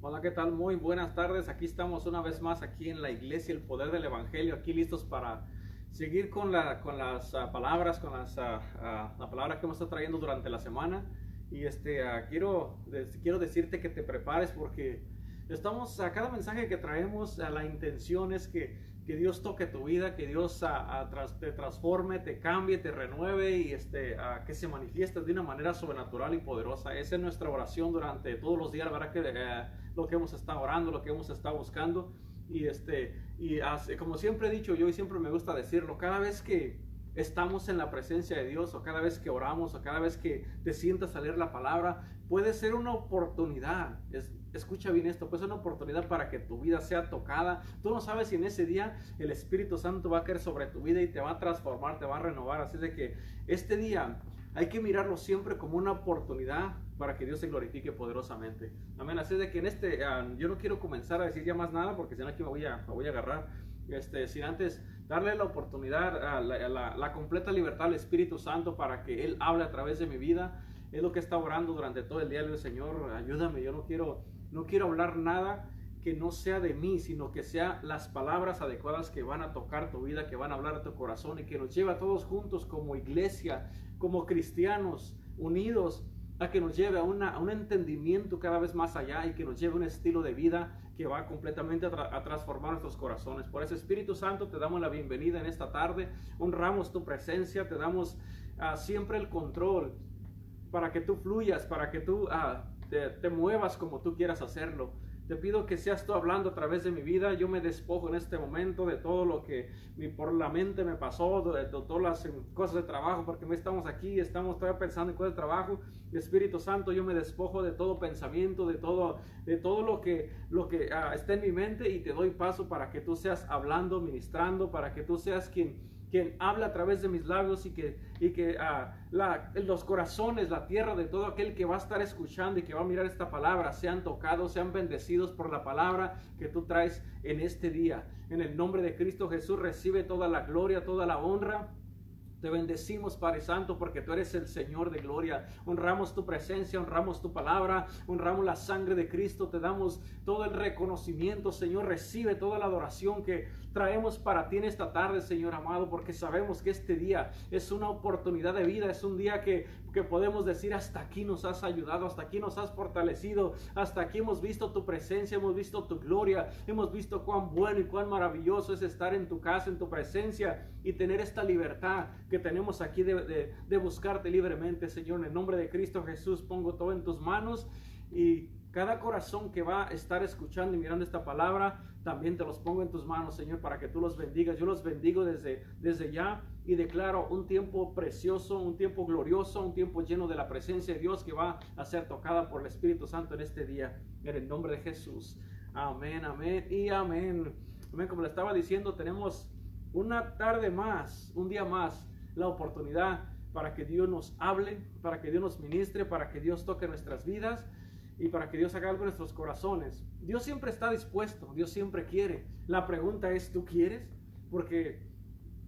Hola, ¿qué tal? Muy buenas tardes. Aquí estamos una vez más aquí en la iglesia, el poder del Evangelio, aquí listos para seguir con, la, con las uh, palabras, con las, uh, uh, la palabra que hemos estado trayendo durante la semana. Y este, quiero, quiero decirte que te prepares porque estamos a cada mensaje que traemos, la intención es que que Dios toque tu vida, que Dios a, a, tras, te transforme, te cambie, te renueve y este, a, que se manifieste de una manera sobrenatural y poderosa. Esa es nuestra oración durante todos los días, ¿verdad? Que lo que hemos estado orando, lo que hemos estado buscando. Y, este, y hace, como siempre he dicho yo y siempre me gusta decirlo, cada vez que estamos en la presencia de Dios o cada vez que oramos o cada vez que te sientas a leer la palabra, puede ser una oportunidad. Es, escucha bien esto, pues es una oportunidad para que tu vida sea tocada. Tú no sabes si en ese día el Espíritu Santo va a caer sobre tu vida y te va a transformar, te va a renovar. Así de que este día hay que mirarlo siempre como una oportunidad para que Dios se glorifique poderosamente. Amén. Así de que en este, uh, yo no quiero comenzar a decir ya más nada porque si no aquí me voy a, me voy a agarrar. Este, sin antes darle la oportunidad, a la, completa libertad al Espíritu Santo para que Él hable a través de mi vida. Es lo que está orando durante todo el día. Le Señor, ayúdame. Yo no quiero no quiero hablar nada que no sea de mí, sino que sea las palabras adecuadas que van a tocar tu vida, que van a hablar a tu corazón y que nos lleve a todos juntos como iglesia, como cristianos unidos, a que nos lleve a, una, a un entendimiento cada vez más allá y que nos lleve a un estilo de vida que va completamente a, tra a, transformar nuestros corazones. Por eso, Espíritu Santo, te damos la bienvenida en esta tarde, honramos tu presencia, te damos uh, siempre el control para que tú fluyas, para que tú... Te, te, muevas como tú quieras hacerlo. Te pido que seas tú hablando a través de mi vida. Yo me despojo en este momento de todo lo que mi, por la mente me pasó, de, de, todas las cosas de trabajo, porque no estamos aquí, estamos todavía pensando en cosas de trabajo. Espíritu Santo, yo me despojo de todo pensamiento, de todo, de todo lo que, lo que uh, está en mi mente y te doy paso para que tú seas hablando, ministrando, para que tú seas quien quien habla a través de mis labios y que, y que uh, los corazones, la tierra de todo aquel que va a estar escuchando y que va a mirar esta palabra, sean tocados, sean bendecidos por la palabra que tú traes en este día. En el nombre de Cristo Jesús recibe toda la gloria, toda la honra. Te bendecimos, Padre Santo, porque tú eres el Señor de gloria. Honramos tu presencia, honramos tu palabra, honramos la sangre de Cristo. Te damos todo el reconocimiento, Señor. Recibe toda la adoración que traemos para ti en esta tarde, Señor amado, porque sabemos que este día es una oportunidad de vida, es un día que, que podemos decir, hasta aquí nos has ayudado, hasta aquí nos has fortalecido, hasta aquí hemos visto tu presencia, hemos visto tu gloria, hemos visto cuán bueno y cuán maravilloso es estar en tu casa, en tu presencia y tener esta libertad que tenemos aquí de, de, de buscarte libremente, Señor. En el nombre de Cristo Jesús pongo todo en tus manos y cada corazón que va a estar escuchando y mirando esta palabra, también te los pongo en tus manos, Señor, para que tú los bendigas. Yo los bendigo desde, desde ya y declaro un tiempo precioso, un tiempo glorioso, un tiempo lleno de la presencia de Dios que va a ser tocada por el Espíritu Santo en este día. En el nombre de Jesús. Amén, amén y amén. Amén. Como le estaba diciendo, tenemos una tarde más, un día más, la oportunidad para que Dios nos hable, para que Dios nos ministre, para que Dios toque nuestras vidas y para que Dios haga algo en nuestros corazones. Dios siempre está dispuesto, Dios siempre quiere. La pregunta es, ¿tú quieres? Porque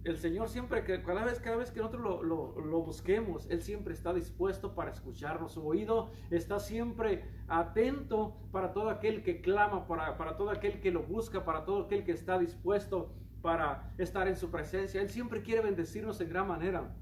el Señor siempre, cada vez, cada vez que nosotros lo, lo, lo, busquemos, Él siempre está dispuesto para escucharnos. Su oído está siempre atento para todo aquel que clama, para, para todo aquel que lo busca, para todo aquel que está dispuesto para estar en su presencia. Él siempre quiere bendecirnos en gran manera.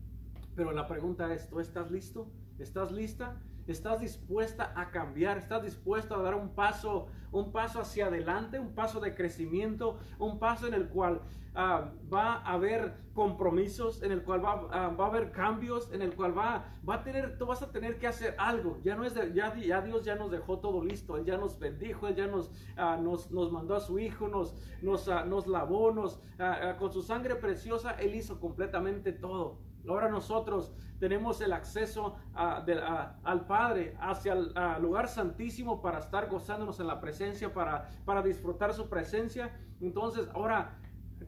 Pero la pregunta es, ¿tú estás listo? ¿Estás lista? Estás dispuesta a cambiar, estás dispuesto a dar un paso, un paso hacia adelante, un paso de crecimiento, un paso en el cual uh, va a haber compromisos, en el cual va, va, a haber cambios, en el cual va, a tener, tú vas a tener que hacer algo. Ya no es de, ya, Dios ya nos dejó todo listo, Él ya nos bendijo, Él ya nos, uh, nos, nos, mandó a su Hijo, nos, nos, nos lavó, nos, con su sangre preciosa, Él hizo completamente todo. Ahora nosotros tenemos el acceso a, de, a, al Padre hacia el lugar santísimo para estar gozándonos en la presencia, para, para disfrutar su presencia. Entonces, ahora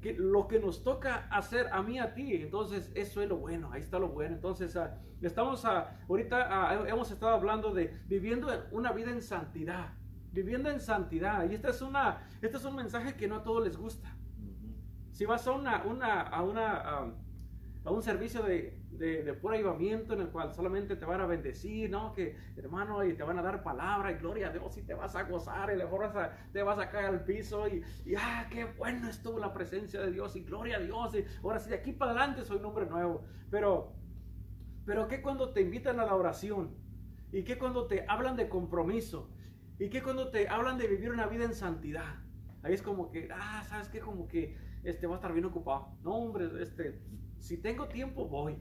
que, lo que nos toca hacer a mí, a ti, entonces eso es lo bueno, ahí está lo bueno. Entonces, uh, estamos ahorita, uh, hemos estado hablando de viviendo una vida en santidad, viviendo en santidad. Y esta es una, este es un mensaje que no a todos les gusta. Si vas a una, una, a una, a un servicio de, de, de puro avivamiento en el cual solamente te van a bendecir, ¿no? Que hermano, y te van a dar palabra y gloria a Dios y te vas a gozar y le vas a, te vas a caer al piso y, y ah, qué bueno estuvo la presencia de Dios y gloria a Dios. Y ahora sí, de aquí para adelante soy un hombre nuevo. Pero, pero ¿qué cuando te invitan a la oración? ¿Y qué cuando te hablan de compromiso? ¿Y qué cuando te hablan de vivir una vida en santidad? Ahí es como que, ah, ¿sabes qué? Como que este va a estar bien ocupado. No, hombre, este, si tengo tiempo, voy.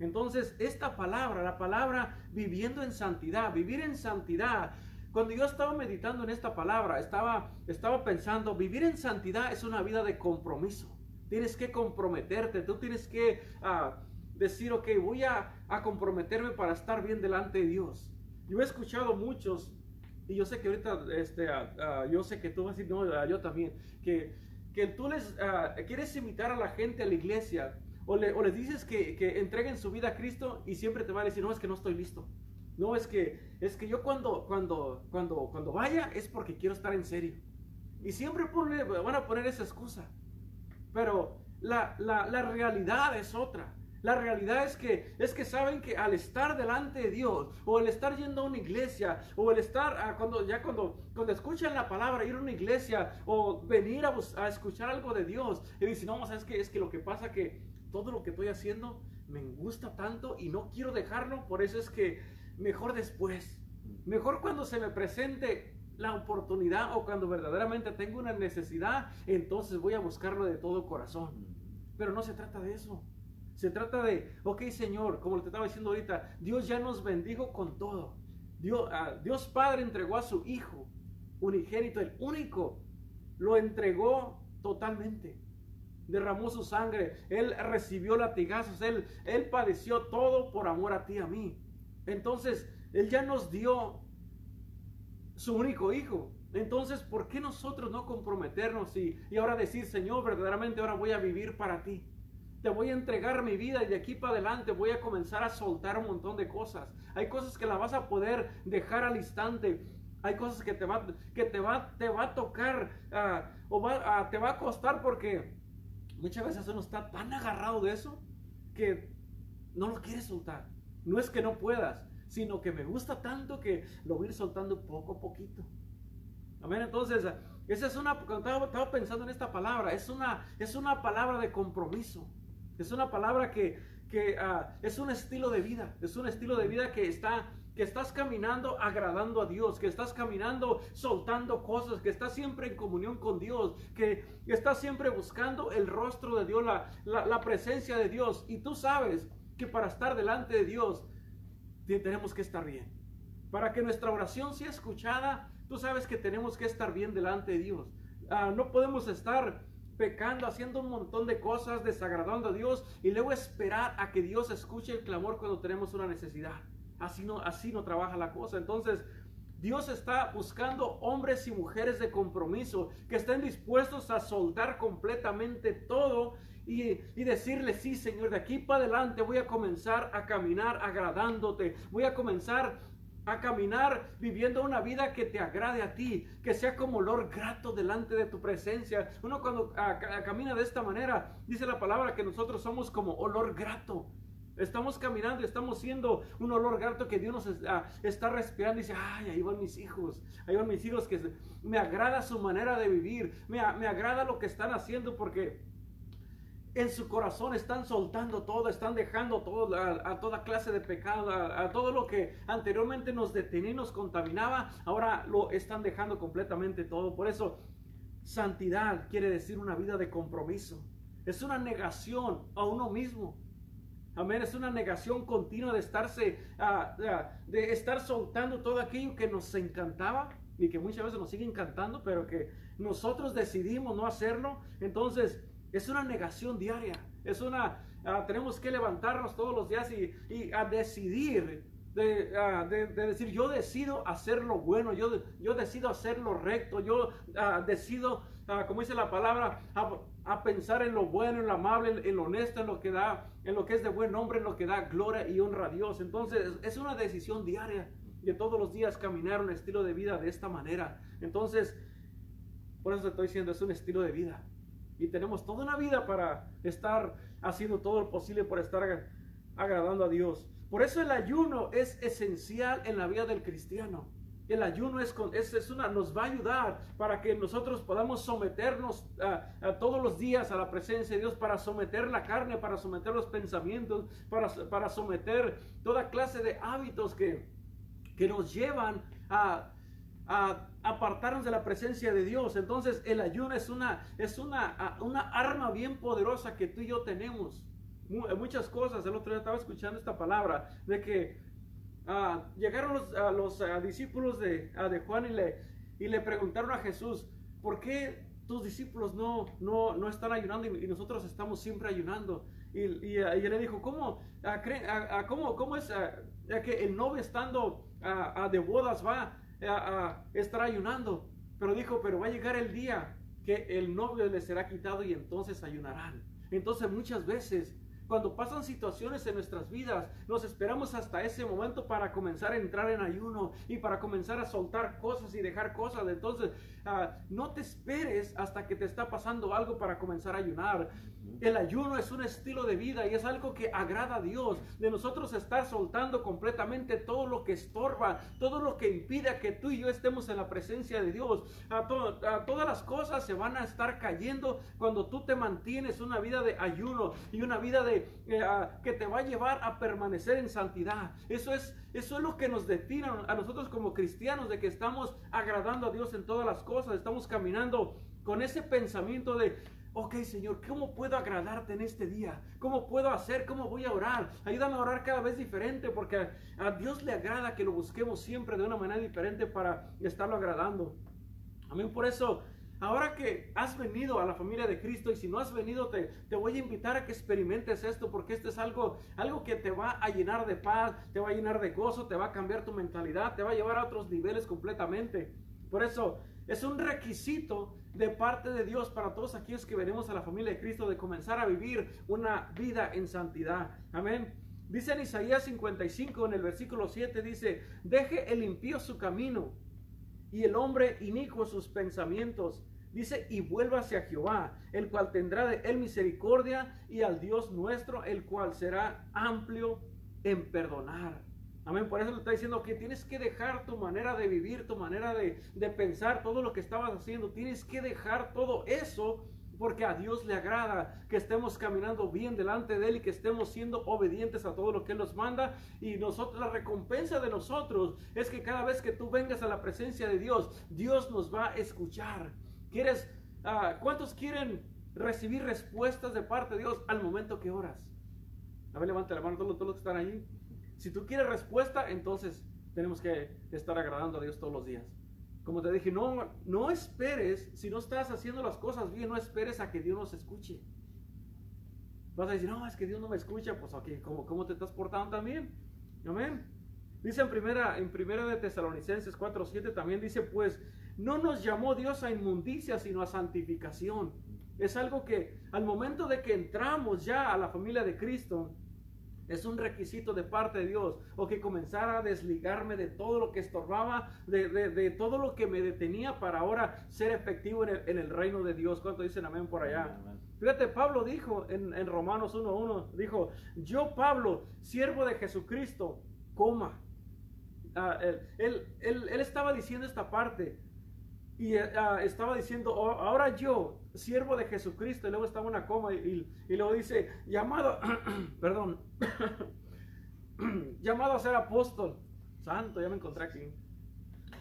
Entonces, esta palabra, la palabra viviendo en santidad, vivir en santidad, cuando yo estaba meditando en esta palabra, estaba, estaba pensando, vivir en santidad es una vida de compromiso. Tienes que comprometerte, tú tienes que ah, decir, ok, voy a, comprometerme para estar bien delante de Dios. Yo he escuchado muchos, y yo sé que ahorita, este, uh, yo sé que tú vas a decir, no, yo también, que, que tú les quieres invitar a la gente a la iglesia, o, le, o les dices que, que, entreguen su vida a Cristo y siempre te va a decir, no, es que no estoy listo. No, es que, es que yo cuando, cuando, cuando, cuando vaya es porque quiero estar en serio. Y siempre pone, van a poner esa excusa. Pero la, la, la, realidad es otra. La realidad es que, es que saben que al estar delante de Dios, o el estar yendo a una iglesia, o el estar, ah, cuando, ya cuando, cuando escuchan la palabra, ir a una iglesia, o venir a, a escuchar algo de Dios, y dicen, no, ¿sabes qué? Es que lo que pasa que todo lo que estoy haciendo me gusta tanto y no quiero dejarlo, por eso es que mejor después, mejor cuando se me presente la oportunidad o cuando verdaderamente tengo una necesidad, entonces voy a buscarlo de todo corazón. Pero no se trata de eso. Se trata de, ok Señor, como te estaba diciendo ahorita, Dios ya nos bendijo con todo. Dios, uh, Dios Padre entregó a su Hijo unigénito, el único, lo entregó totalmente derramó su sangre, Él recibió latigazos, Él, Él padeció todo por amor a ti, a mí. Entonces, Él ya nos dio su único hijo. Entonces, ¿por qué nosotros no comprometernos y, y ahora decir, Señor, verdaderamente ahora voy a vivir para ti? Te voy a entregar mi vida y de aquí para adelante voy a comenzar a soltar un montón de cosas. Hay cosas que la vas a poder dejar al instante. Hay cosas que te va, que te va, te va a tocar uh, o va, uh, te va a costar porque Muchas veces uno está tan agarrado de eso que no lo quiere soltar. No es que no puedas, sino que me gusta tanto que lo voy a ir soltando poco a poquito. Amén. Entonces, esa es una, estaba, pensando en esta palabra, es una, es una palabra de compromiso. Es una palabra que, que uh, es un estilo de vida. Es un estilo de vida que está que estás caminando agradando a Dios, que estás caminando soltando cosas, que estás siempre en comunión con Dios, que estás siempre buscando el rostro de Dios, la, presencia de Dios. Y tú sabes que para estar delante de Dios tenemos que estar bien. Para que nuestra oración sea escuchada, tú sabes que tenemos que estar bien delante de Dios. Uh, no podemos estar pecando, haciendo un montón de cosas, desagradando a Dios y luego esperar a que Dios escuche el clamor cuando tenemos una necesidad. Así no, así no trabaja la cosa. Entonces, Dios está buscando hombres y mujeres de compromiso que estén dispuestos a soltar completamente todo y, y, decirle, sí, Señor, de aquí para adelante voy a comenzar a caminar agradándote. Voy a comenzar a caminar viviendo una vida que te agrade a ti, que sea como olor grato delante de tu presencia. Uno cuando a, a, camina de esta manera, dice la palabra que nosotros somos como olor grato. Estamos caminando, estamos siendo un olor grato que Dios nos está, está respirando y dice, ay, ahí van mis hijos, ahí van mis hijos que me agrada su manera de vivir, me, me agrada lo que están haciendo porque en su corazón están soltando todo, están dejando todo, a, a toda clase de pecado, a, a, todo lo que anteriormente nos detenía y nos contaminaba, ahora lo están dejando completamente todo. Por eso, santidad quiere decir una vida de compromiso. Es una negación a uno mismo. Amén, es una negación continua de estarse, uh, de estar soltando todo aquello que nos encantaba y que muchas veces nos sigue encantando, pero que nosotros decidimos no hacerlo. Entonces, es una negación diaria. Es una, uh, tenemos que levantarnos todos los días y, a decidir de, de, de, decir, yo decido hacer lo bueno, yo, yo decido hacer lo recto, yo decido, uh, como dice la palabra, a, a, pensar en lo bueno, en lo amable, en, en, lo honesto, en lo que da, en lo que es de buen nombre, en lo que da gloria y honra a Dios. Entonces, es una decisión diaria de todos los días caminar un estilo de vida de esta manera. Entonces, por eso te estoy diciendo, es un estilo de vida. y tenemos toda una vida para estar haciendo todo lo posible por estar agradando a Dios. Por eso el ayuno es esencial en la vida del cristiano. El ayuno es, es, una, nos va a ayudar para que nosotros podamos someternos a, todos los días a la presencia de Dios, para someter la carne, para someter los pensamientos, para, para someter toda clase de hábitos que, que nos llevan a, a, apartarnos de la presencia de Dios. Entonces el ayuno es una, es una, una arma bien poderosa que tú y yo tenemos. Muchas cosas. El otro día estaba escuchando esta palabra de que Ah, llegaron los, discípulos de, Juan y le, y le preguntaron a Jesús, ¿por qué tus discípulos no, están ayunando y, nosotros estamos siempre ayunando? Y, y, él le dijo, ¿cómo, cómo, cómo es que el novio estando de bodas va a estar ayunando? Pero dijo, pero va a llegar el día que el novio le será quitado y entonces ayunarán. Entonces muchas veces cuando pasan situaciones en nuestras vidas, nos esperamos hasta ese momento para comenzar a entrar en ayuno y para comenzar a soltar cosas y dejar cosas. Entonces, ah, no te esperes hasta que te está pasando algo para comenzar a ayunar. El ayuno es un estilo de vida y es algo que agrada a Dios. De nosotros estar soltando completamente todo lo que estorba, todo lo que impide que tú y yo estemos en la presencia de Dios. A, todas las cosas se van a estar cayendo cuando tú te mantienes una vida de ayuno y una vida de eh, que te va a llevar a permanecer en santidad. Eso es eso es lo que nos define a nosotros como cristianos de que estamos agradando a Dios en todas las cosas, estamos caminando con ese pensamiento de ok Señor, ¿cómo puedo agradarte en este día? ¿Cómo puedo hacer? ¿Cómo voy a orar? Ayúdame a orar cada vez diferente porque a Dios le agrada que lo busquemos siempre de una manera diferente para estarlo agradando. Amén. Por eso, ahora que has venido a la familia de Cristo y si no has venido, te, te voy a invitar a que experimentes esto porque esto es algo, algo que te va a llenar de paz, te va a llenar de gozo, te va a cambiar tu mentalidad, te va a llevar a otros niveles completamente. Por eso, es un requisito de parte de Dios para todos aquellos que venimos a la familia de Cristo de comenzar a vivir una vida en santidad. Amén. Dice en Isaías 55 en el versículo 7 dice, deje el impío su camino y el hombre inicuo sus pensamientos. Dice, y vuélvase a Jehová, el cual tendrá de él misericordia, y al Dios nuestro, el cual será amplio en perdonar. Amén. Por eso le está diciendo que tienes que dejar tu manera de vivir, tu manera de, pensar, todo lo que estabas haciendo. Tienes que dejar todo eso porque a Dios le agrada que estemos caminando bien delante de Él y que estemos siendo obedientes a todo lo que Él nos manda. Y nosotros, la recompensa de nosotros es que cada vez que tú vengas a la presencia de Dios, Dios nos va a escuchar. ¿Quieres, uh, cuántos quieren recibir respuestas de parte de Dios al momento que oras? A ver, levanta la mano todos, todos los que están allí. Si tú quieres respuesta, entonces tenemos que estar agradando a Dios todos los días. Como te dije, no, no esperes, si no estás haciendo las cosas bien, no esperes a que Dios nos escuche. Vas a decir, no, es que Dios no me escucha, pues ok, ¿cómo, cómo te estás portando también? Amén. Dice en primera, en primera de Tesalonicenses 4.7 también dice, pues no nos llamó Dios a inmundicia, sino a santificación. Es algo que al momento de que entramos ya a la familia de Cristo, es un requisito de parte de Dios. O que comenzara a desligarme de todo lo que estorbaba, de, todo lo que me detenía para ahora ser efectivo en el, reino de Dios. ¿Cuánto dicen amén por allá? Fíjate, Pablo dijo en, en Romanos 1.1, dijo, yo Pablo, siervo de Jesucristo, coma. Ah, él, él, estaba diciendo esta parte y ah, estaba diciendo, oh, ahora yo, siervo de Jesucristo, y luego estaba una coma y, luego dice, llamado, perdón, llamado a ser apóstol, santo, ya me encontré aquí,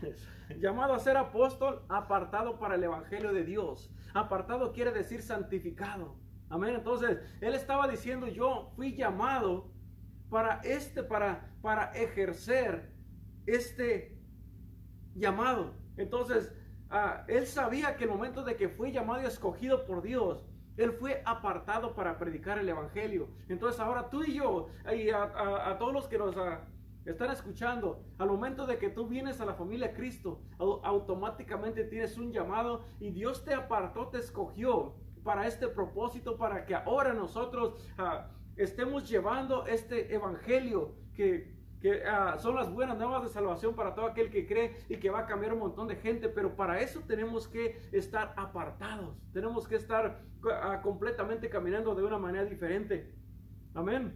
llamado a ser apóstol, apartado para el Evangelio de Dios. Apartado quiere decir santificado. Amén. Entonces, él estaba diciendo, yo fui llamado para este, para, para ejercer este llamado. Entonces, Ah, él sabía que el momento de que fue llamado y escogido por Dios, él fue apartado para predicar el Evangelio. Entonces ahora tú y yo, y a, todos los que nos ah, están escuchando, al momento de que tú vienes a la familia de Cristo, automáticamente tienes un llamado y Dios te apartó, te escogió para este propósito, para que ahora nosotros ah, estemos llevando este Evangelio que que ah, son las buenas nuevas de salvación para todo aquel que cree y que va a cambiar un montón de gente, pero para eso tenemos que estar apartados, tenemos que estar ah, completamente caminando de una manera diferente. Amén.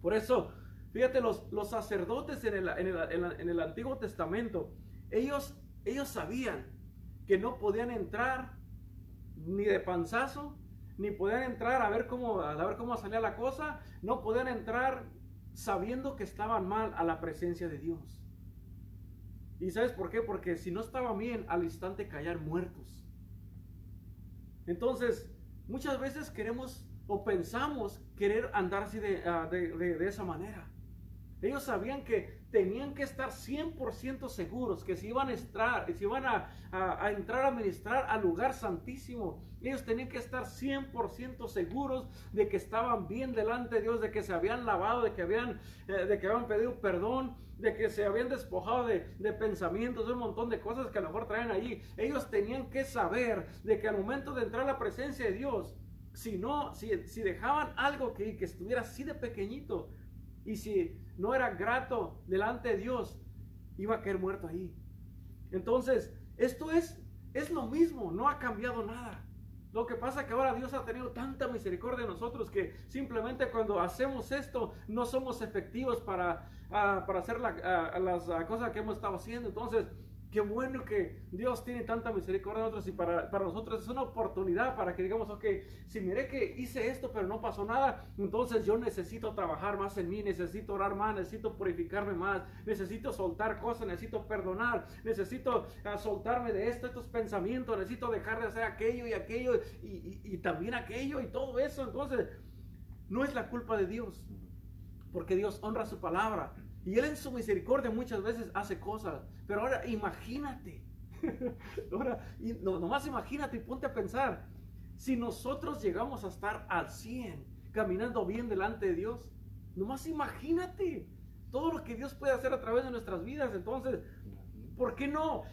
Por eso, fíjate, los, los sacerdotes en el, en, el, en el, Antiguo Testamento, ellos, ellos sabían que no podían entrar ni de panzazo, ni podían entrar a ver cómo, a ver cómo salía la cosa, no podían entrar sabiendo que estaban mal a la presencia de Dios. ¿Y sabes por qué? Porque si no estaban bien, al instante caían muertos. Entonces, muchas veces queremos o pensamos querer andar así de, ah, de, esa manera. Ellos sabían que tenían que estar 100% seguros que si iban a entrar, si iban a, a, entrar a ministrar al lugar santísimo, ellos tenían que estar 100% seguros de que estaban bien delante de Dios, de que se habían lavado, de que habían, eh, de que habían pedido perdón, de que se habían despojado de, pensamientos, de un montón de cosas que a lo mejor traen allí. Ellos tenían que saber de que al momento de entrar a la presencia de Dios, si no, si, si dejaban algo que, que estuviera así de pequeñito, y si no era grato delante de Dios, iba a caer muerto ahí. Entonces, esto es, es lo mismo, no ha cambiado nada. Lo que pasa es que ahora Dios ha tenido tanta misericordia de nosotros que simplemente cuando hacemos esto no somos efectivos para, ah, para hacer las ah, cosas que hemos estado haciendo. Entonces, Qué bueno que Dios tiene tanta misericordia de nosotros y para, para, nosotros es una oportunidad para que digamos, ok, si miré que hice esto pero no pasó nada, entonces yo necesito trabajar más en mí, necesito orar más, necesito purificarme más, necesito soltar cosas, necesito perdonar, necesito ah, soltarme de esto, estos pensamientos, necesito dejar de hacer aquello y aquello y, y también aquello y todo eso. Entonces, no es la culpa de Dios, porque Dios honra su palabra. Y Él en su misericordia muchas veces hace cosas. Pero ahora imagínate. ahora, no, nomás imagínate y ponte a pensar. Si nosotros llegamos a estar al 100, caminando bien delante de Dios, nomás imagínate todo lo que Dios puede hacer a través de nuestras vidas. Entonces, ¿por qué no?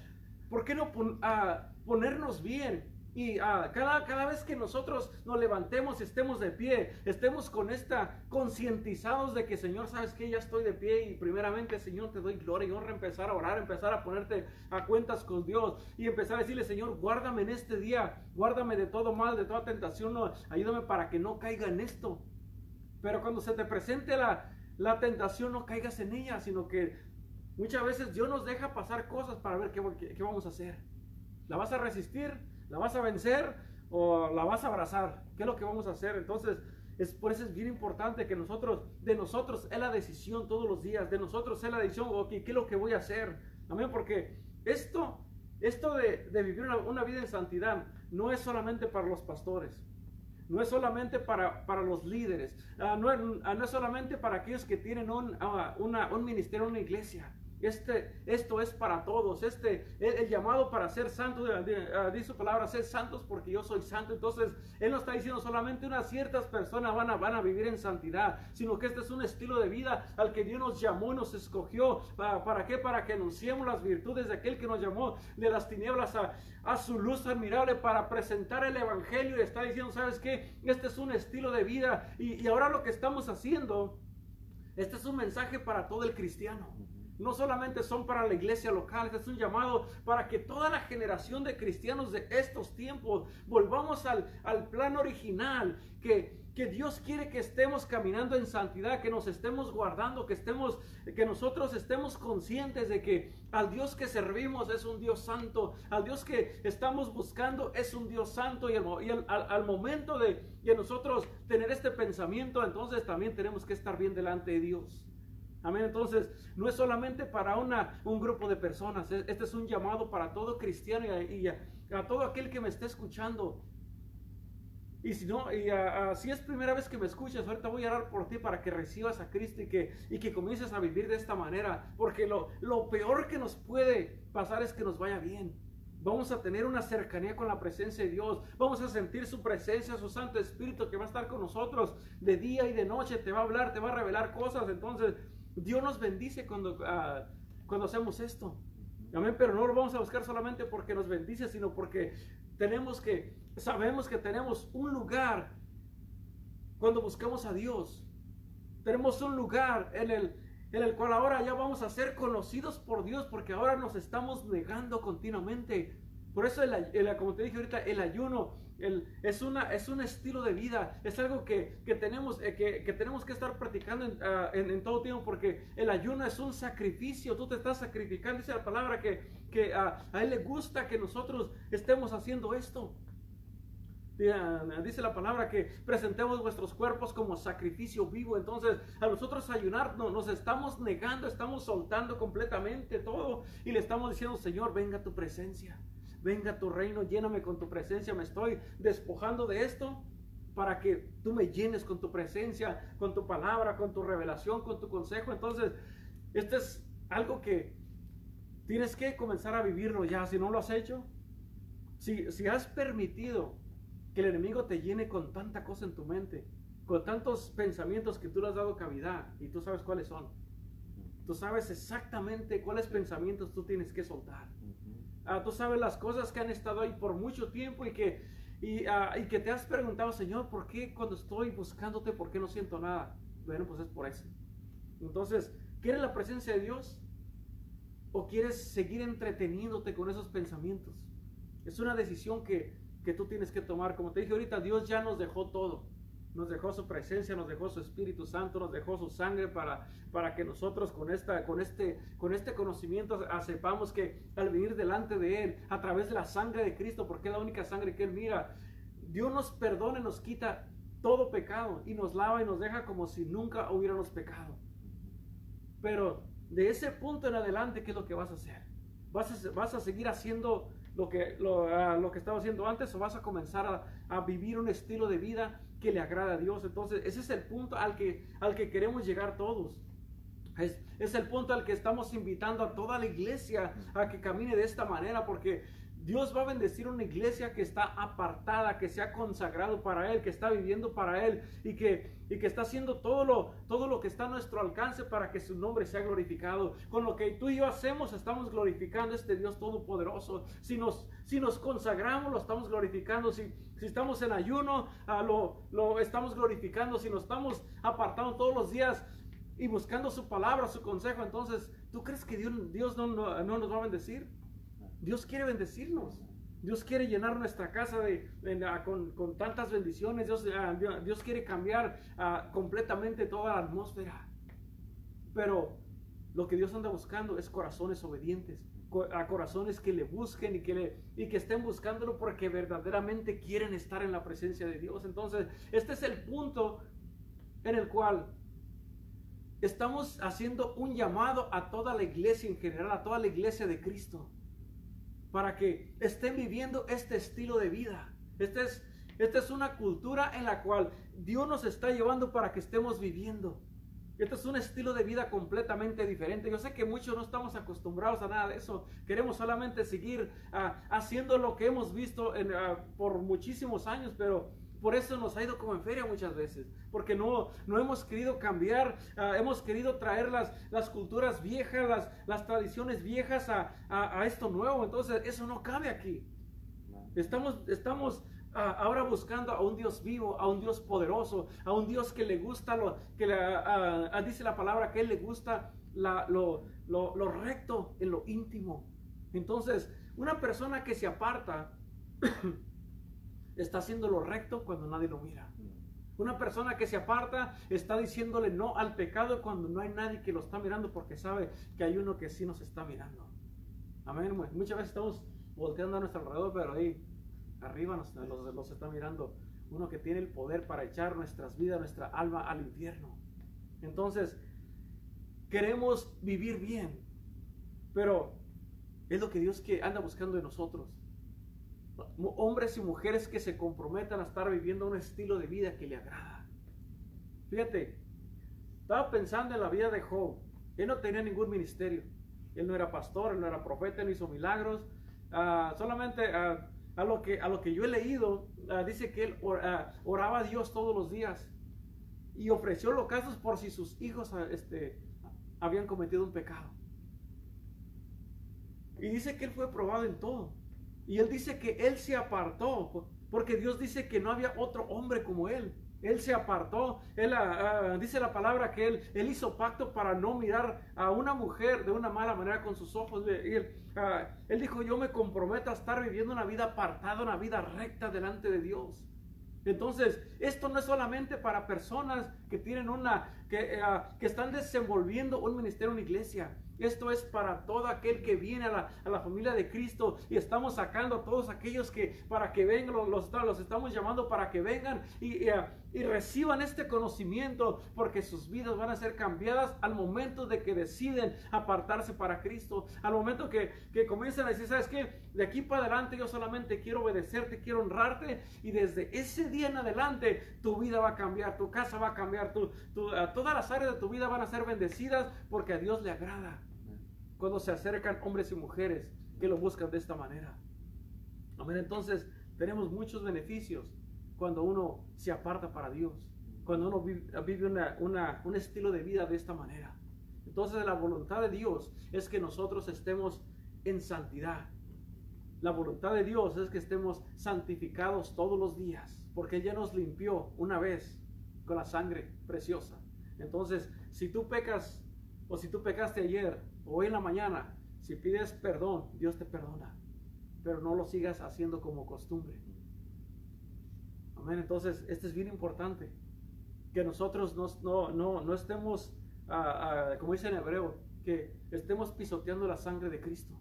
¿Por qué no ah, ponernos bien? Y ah, cada, cada vez que nosotros nos levantemos, estemos de pie, estemos con esta concientizados de que Señor, sabes que ya estoy de pie y primeramente Señor te doy gloria y honra, empezar a orar, empezar a ponerte a cuentas con Dios y empezar a decirle Señor, guárdame en este día, guárdame de todo mal, de toda tentación, ayúdame para que no caiga en esto. Pero cuando se te presente la, la tentación, no caigas en ella, sino que muchas veces Dios nos deja pasar cosas para ver qué, qué vamos a hacer. ¿La vas a resistir? ¿La vas a vencer o la vas a abrazar? ¿Qué es lo que vamos a hacer? Entonces, es, por eso es bien importante que nosotros, de nosotros es la decisión todos los días, de nosotros es la decisión, ok, ¿qué es lo que voy a hacer? Amén, porque esto, esto de, vivir una, vida en santidad no es solamente para los pastores, no es solamente para, para los líderes, ah, no, es solamente para aquellos que tienen un, uh, una, un ministerio, una iglesia. Este, esto es para todos. Este, el, llamado para ser santo, ah, dice su palabra, ser santos porque yo soy santo. Entonces, Él no está diciendo solamente unas ciertas personas van a, van a vivir en santidad, sino que este es un estilo de vida al que Dios nos llamó y nos escogió. ¿Para, para qué? Para que anunciemos las virtudes de aquel que nos llamó de las tinieblas a, a su luz admirable para presentar el Evangelio y está diciendo, ¿sabes qué? Este es un estilo de vida y, y ahora lo que estamos haciendo, este es un mensaje para todo el cristiano no solamente son para la iglesia local, este es un llamado para que toda la generación de cristianos de estos tiempos volvamos al, al plan original, que, que Dios quiere que estemos caminando en santidad, que nos estemos guardando, que estemos, que nosotros estemos conscientes de que al Dios que servimos es un Dios santo, al Dios que estamos buscando es un Dios santo y, al, momento de, de nosotros tener este pensamiento, entonces también tenemos que estar bien delante de Dios. Amén. Entonces, no es solamente para una, un grupo de personas. Este es un llamado para todo cristiano y a, todo aquel que me esté escuchando. Y si no, y si es primera vez que me escuchas, ahorita voy a orar por ti para que recibas a Cristo y que, y que comiences a vivir de esta manera. Porque lo, lo peor que nos puede pasar es que nos vaya bien. Vamos a tener una cercanía con la presencia de Dios. Vamos a sentir su presencia, su Santo Espíritu que va a estar con nosotros de día y de noche. Te va a hablar, te va a revelar cosas. Entonces, Dios nos bendice cuando, ah, cuando hacemos esto. Amén, pero no lo vamos a buscar solamente porque nos bendice, sino porque tenemos que, sabemos que tenemos un lugar cuando buscamos a Dios. Tenemos un lugar en el, en el cual ahora ya vamos a ser conocidos por Dios porque ahora nos estamos negando continuamente. Por eso, el, como te dije ahorita, el ayuno es, una, es un estilo de vida, es algo que, que tenemos, eh, que, que, tenemos que estar practicando ah, en, todo tiempo porque el ayuno es un sacrificio, tú te estás sacrificando, dice la palabra que, que a Él le gusta que nosotros estemos haciendo esto. Dice la palabra que presentemos vuestros cuerpos como sacrificio vivo. Entonces, a nosotros ayunar no, nos estamos negando, estamos soltando completamente todo y le estamos diciendo, Señor, venga tu presencia, venga tu reino, lléname con tu presencia. Me estoy despojando de esto para que tú me llenes con tu presencia, con tu palabra, con tu revelación, con tu consejo. Entonces, esto es algo que tienes que comenzar a vivirlo ya. Si no lo has hecho, si, si has permitido que el enemigo te llene con tanta cosa en tu mente, con tantos pensamientos que tú le has dado cavidad y tú sabes cuáles son. Tú sabes exactamente cuáles pensamientos tú tienes que soltar. Ah, tú sabes las cosas que han estado ahí por mucho tiempo y que, ah, y, que te has preguntado, Señor, ¿por qué cuando estoy buscándote, por qué no siento nada? Bueno, pues es por eso. Entonces, ¿quieres la presencia de Dios? ¿O quieres seguir entreteniéndote con esos pensamientos? Es una decisión que que tú tienes que tomar. Como te dije ahorita, Dios ya nos dejó todo. Nos dejó su presencia, nos dejó su Espíritu Santo, nos dejó su sangre para, para que nosotros con, esta, con, este, con este conocimiento sepamos que al venir delante de Él, a través de la sangre de Cristo, porque es la única sangre que Él mira, Dios nos perdona y nos quita todo pecado y nos lava y nos deja como si nunca hubiéramos pecado. Pero de ese punto en adelante, ¿qué es lo que vas a hacer? Vas a, seguir haciendo lo que, ah, lo que estaba haciendo antes o vas a comenzar a, vivir un estilo de vida que le agrada a Dios. Entonces, ese es el punto al que, al que queremos llegar todos. Es, es el punto al que estamos invitando a toda la iglesia a que camine de esta manera porque Dios va a bendecir una iglesia que está apartada, que se ha consagrado para Él, que está viviendo para Él y que, y que está haciendo todo lo, todo lo que está a nuestro alcance para que su nombre sea glorificado. Con lo que tú y yo hacemos, estamos glorificando a este Dios todopoderoso. Si nos, si nos consagramos, lo estamos glorificando. Si, si estamos en ayuno, a lo, lo estamos glorificando. Si nos estamos apartando todos los días y buscando su palabra, su consejo, entonces, ¿tú crees que Dios, Dios no, no, no nos va a bendecir? Dios quiere bendecirnos. Dios quiere llenar nuestra casa de, ah, con, con, tantas bendiciones. Dios, ah, Dios quiere cambiar uh, completamente toda la atmósfera. Pero lo que Dios anda buscando es corazones obedientes, a corazones que le busquen y que, le, y que estén buscándolo porque verdaderamente quieren estar en la presencia de Dios. Entonces, este es el punto en el cual estamos haciendo un llamado a toda la iglesia en general, a toda la iglesia de Cristo para que estén viviendo este estilo de vida. Esta es, esta es una cultura en la cual Dios nos está llevando para que estemos viviendo. Este es un estilo de vida completamente diferente. Yo sé que muchos no estamos acostumbrados a nada de eso. Queremos solamente seguir ah, haciendo lo que hemos visto ah, por muchísimos años, pero por eso nos ha ido como en feria muchas veces, porque no, no hemos querido cambiar, ah, hemos querido traer las, las culturas viejas, las, las tradiciones viejas a, a, esto nuevo. Entonces, eso no cabe aquí. Estamos, estamos ahora buscando a un Dios vivo, a un Dios poderoso, a un Dios que le gusta lo que uh, dice la palabra, que él le gusta lo, lo recto en lo íntimo. Entonces, una persona que se aparta está haciendo lo recto cuando nadie lo mira. Una persona que se aparta está diciéndole no al pecado cuando no hay nadie que lo está mirando porque sabe que hay uno que sí nos está mirando. Amén. Muchas veces estamos volteando a nuestro alrededor, pero ahí arriba nos, está mirando uno que tiene el poder para echar nuestras vidas, nuestra alma al infierno. Entonces, queremos vivir bien, pero es lo que Dios que anda buscando de nosotros hombres y mujeres que se comprometan a estar viviendo un estilo de vida que le agrada. Fíjate, estaba pensando en la vida de Job. Él no tenía ningún ministerio. Él no era pastor, él no era profeta, no hizo milagros. Ah, solamente ah, a, lo que, a lo que yo he leído, ah, dice que él oraba a Dios todos los días y ofreció los casos por si sus hijos este, habían cometido un pecado. Y dice que él fue probado en todo. Y él dice que él se apartó, porque Dios dice que no había otro hombre como él. Él se apartó. Él ah, ah, dice la palabra que él, él hizo pacto para no mirar a una mujer de una mala manera con sus ojos. él, ah, él dijo, yo me comprometo a estar viviendo una vida apartada, una vida recta delante de Dios. Entonces, esto no es solamente para personas que tienen una, que, que están desenvolviendo un ministerio una iglesia. Esto es para todo aquel que viene a la, familia de Cristo y estamos sacando a todos aquellos que para que vengan, los, los, estamos llamando para que vengan y, reciban este conocimiento porque sus vidas van a ser cambiadas al momento de que deciden apartarse para Cristo, al momento que, que comiencen a decir, ¿sabes qué? De aquí para adelante yo solamente quiero obedecerte, quiero honrarte y desde ese día en adelante tu vida va a cambiar, tu casa va a cambiar, tu, todas las áreas de tu vida van a ser bendecidas porque a Dios le agrada cuando se acercan hombres y mujeres que lo buscan de esta manera. Amén. Entonces, tenemos muchos beneficios cuando uno se aparta para Dios, cuando uno vive un estilo de vida de esta manera. Entonces, la voluntad de Dios es que nosotros estemos en santidad. La voluntad de Dios es que estemos santificados todos los días, porque ya nos limpió una vez con la sangre preciosa. Entonces, si tú pecas o si tú pecaste ayer, hoy en la mañana, si pides perdón, Dios te perdona. Pero no lo sigas haciendo como costumbre. Entonces, esto es bien importante. Que nosotros no, no, no, estemos, ah, ah, como dice en hebreo, que estemos pisoteando la sangre de Cristo.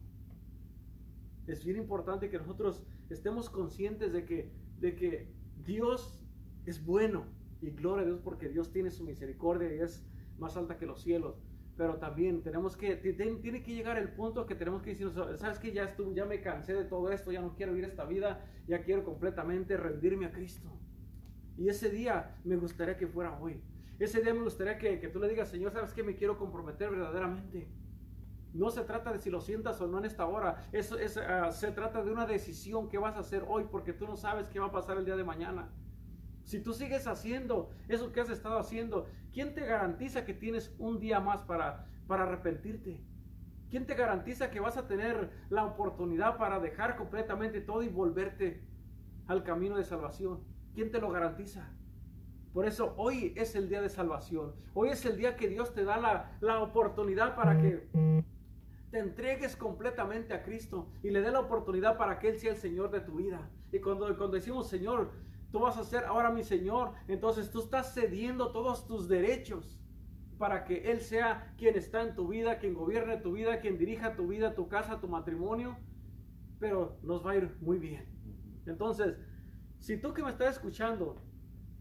Es bien importante que nosotros estemos conscientes de que, de que Dios es bueno. Y gloria a Dios porque Dios tiene su misericordia y es más alta que los cielos pero también tenemos que, tiene que llegar el punto que tenemos que decir, sabes que ya, estuve, ya me cansé de todo esto, ya no quiero vivir esta vida, ya quiero completamente rendirme a Cristo. Y ese día me gustaría que fuera hoy. Ese día me gustaría que, que tú le digas, Señor, sabes que me quiero comprometer verdaderamente. No se trata de si lo sientas o no en esta hora. Eso es, ah, se trata de una decisión que vas a hacer hoy porque tú no sabes qué va a pasar el día de mañana. Si tú sigues haciendo eso que has estado haciendo, ¿quién te garantiza que tienes un día más para, para arrepentirte? ¿Quién te garantiza que vas a tener la oportunidad para dejar completamente todo y volverte al camino de salvación? ¿Quién te lo garantiza? Por eso hoy es el día de salvación. Hoy es el día que Dios te da la, la oportunidad para que te entregues completamente a Cristo y le dé la oportunidad para que Él sea el Señor de tu vida. Y cuando, cuando decimos Señor, tú vas a ser ahora mi Señor. Entonces tú estás cediendo todos tus derechos para que Él sea quien está en tu vida, quien gobierne tu vida, quien dirija tu vida, tu casa, tu matrimonio. Pero nos va a ir muy bien. Entonces, si tú que me estás escuchando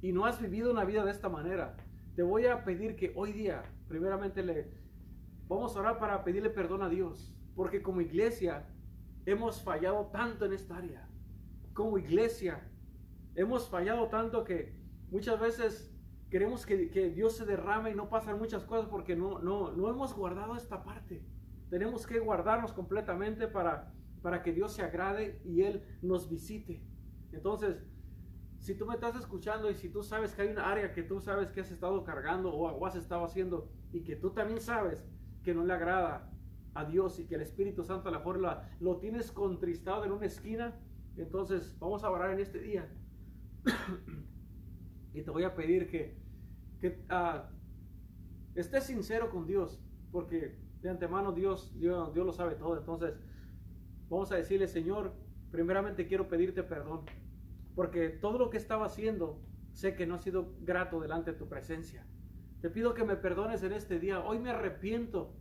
y no has vivido una vida de esta manera, te voy a pedir que hoy día, primeramente, le vamos a orar para pedirle perdón a Dios. Porque como iglesia hemos fallado tanto en esta área. Como iglesia Hemos fallado tanto que muchas veces queremos que, Dios se derrame y no pasan muchas cosas porque no, no, no hemos guardado esta parte. Tenemos que guardarnos completamente para, para que Dios se agrade y Él nos visite. Entonces, si tú me estás escuchando y si tú sabes que hay una área que tú sabes que has estado cargando o, has estado haciendo y que tú también sabes que no le agrada a Dios y que el Espíritu Santo a la mejor lo tienes contristado en una esquina, entonces vamos a orar en este día y te voy a pedir que, que ah, estés sincero con Dios, porque de antemano Dios, Dios, Dios lo sabe todo. Entonces, vamos a decirle, Señor, primeramente quiero pedirte perdón, porque todo lo que estaba haciendo, sé que no ha sido grato delante de tu presencia. Te pido que me perdones en este día. Hoy me arrepiento.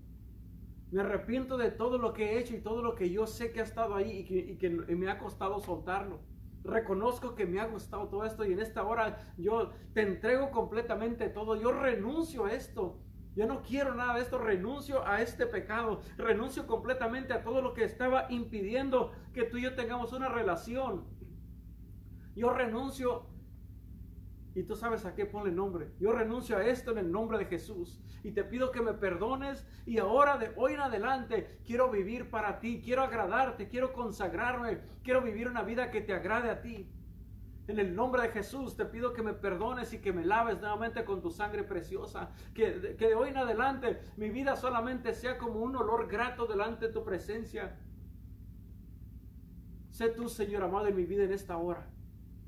Me arrepiento de todo lo que he hecho y todo lo que yo sé que ha estado ahí y que me ha costado soltarlo reconozco que me ha gustado todo esto y en esta hora yo te entrego completamente todo. Yo renuncio a esto. Yo no quiero nada de esto, renuncio a este pecado, renuncio completamente a todo lo que estaba impidiendo que tú y yo tengamos una relación. Yo renuncio y tú sabes a qué pone nombre. Yo renuncio a esto en el nombre de Jesús. Y te pido que me perdones. Y ahora de hoy en adelante quiero vivir para ti. Quiero agradarte. Quiero consagrarme. Quiero vivir una vida que te agrade a ti. En el nombre de Jesús te pido que me perdones y que me laves nuevamente con tu sangre preciosa. Que, que de hoy en adelante mi vida solamente sea como un olor grato delante de tu presencia. Sé tú, Señor amado, en mi vida en esta hora.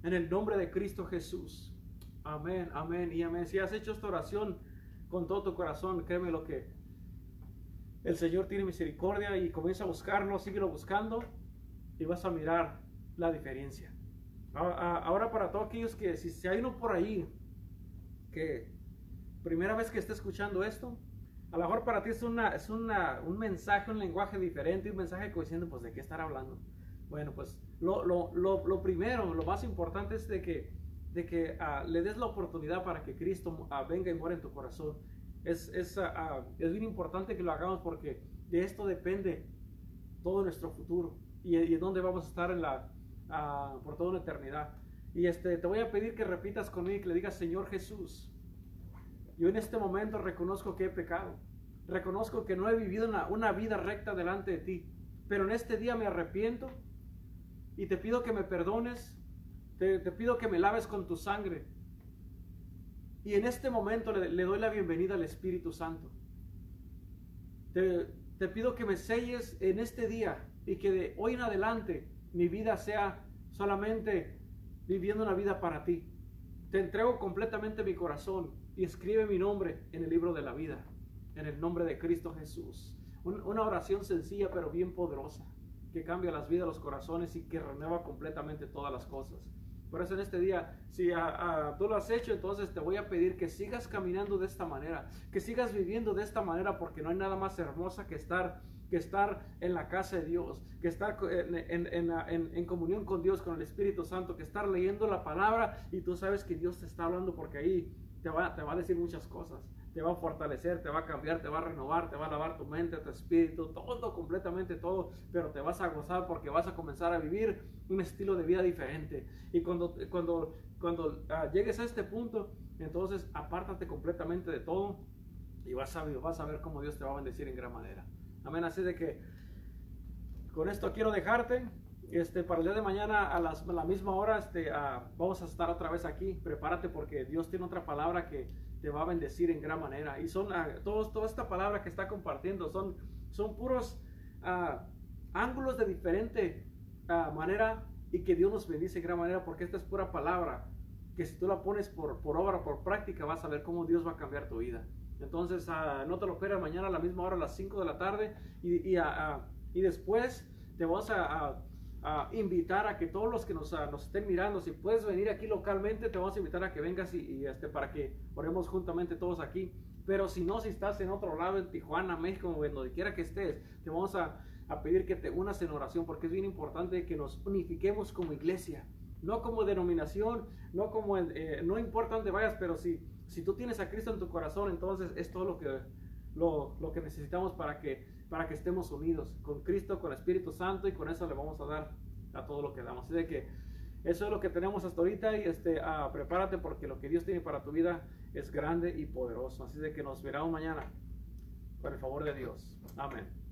En el nombre de Cristo Jesús. Amén, amén y amén. Si has hecho esta oración con todo tu corazón, créeme lo que el Señor tiene misericordia y comienza a buscarlo, síguelo buscando y vas a mirar la diferencia. Ahora para todos aquellos que si, hay uno por ahí que primera vez que esté escuchando esto, a lo mejor para ti es, una, es una, un mensaje, un lenguaje diferente, un mensaje que diciendo, pues, ¿de qué estar hablando? Bueno, pues, lo, lo, lo, lo primero, lo más importante es de que, de que uh, le des la oportunidad para que Cristo uh, venga y muera en tu corazón. Es, es, uh, es bien importante que lo hagamos porque de esto depende todo nuestro futuro y, y dónde vamos a estar en la, por toda una eternidad. Y este, te voy a pedir que repitas conmigo y que le digas, Señor Jesús, yo en este momento reconozco que he pecado. Reconozco que no he vivido una vida recta delante de ti. Pero en este día me arrepiento y te pido que me perdones. Te, pido que me laves con tu sangre. Y en este momento le, doy la bienvenida al Espíritu Santo. Te, pido que me selles en este día y que de hoy en adelante mi vida sea solamente viviendo una vida para ti. Te entrego completamente mi corazón y escribe mi nombre en el libro de la vida, en el nombre de Cristo Jesús. una oración sencilla pero bien poderosa, que cambia las vidas, los corazones y que renueva completamente todas las cosas. Por eso en este día, si tú lo has hecho, entonces te voy a pedir que sigas caminando de esta manera, que sigas viviendo de esta manera, porque no hay nada más hermosa que estar que estar en la casa de Dios, que estar en, comunión con Dios, con el Espíritu Santo, que estar leyendo la palabra y tú sabes que Dios te está hablando porque ahí te va, te va a decir muchas cosas, te va a fortalecer, te va a cambiar, te va a renovar, te va a lavar tu mente, tu espíritu, todo, completamente todo, pero te vas a gozar porque vas a comenzar a vivir un estilo de vida diferente. Y cuando, cuando, cuando ah, llegues a este punto, entonces apártate completamente de todo y vas a, vas a ver cómo Dios te va a bendecir en gran manera. Amén, así de que con esto quiero dejarte. Este, para el día de mañana a, las, la misma hora este, vamos a estar otra vez aquí. Prepárate porque Dios tiene otra palabra que te va a bendecir en gran manera. Y son ah, todos, toda esta palabra que está compartiendo son, son puros ah, ángulos de diferente ah, manera y que Dios nos bendice en gran manera porque esta es pura palabra que si tú la pones por, por obra, por práctica, vas a ver cómo Dios va a cambiar tu vida. Entonces, no te lo esperes mañana a la misma hora, a las 5 de la tarde. Y, y, y después te vas a, invitar a que todos los que nos, nos, estén mirando, si puedes venir aquí localmente, te vamos a invitar a que vengas y, este, para que oremos juntamente todos aquí. Pero si no, si estás en otro lado, en Tijuana, México, en donde quiera que estés, te vamos a, pedir que te unas en oración, porque es bien importante que nos unifiquemos como iglesia, no como denominación, no como, eh, no importa dónde vayas, pero si, si tú tienes a Cristo en tu corazón, entonces es todo lo que, lo, lo que necesitamos para que para que estemos unidos con Cristo, con el Espíritu Santo y con eso le vamos a dar a todo lo que damos. Así de que eso es lo que tenemos hasta ahorita y este, ah, prepárate porque lo que Dios tiene para tu vida es grande y poderoso. Así de que nos veremos mañana con el favor de Dios. Amén.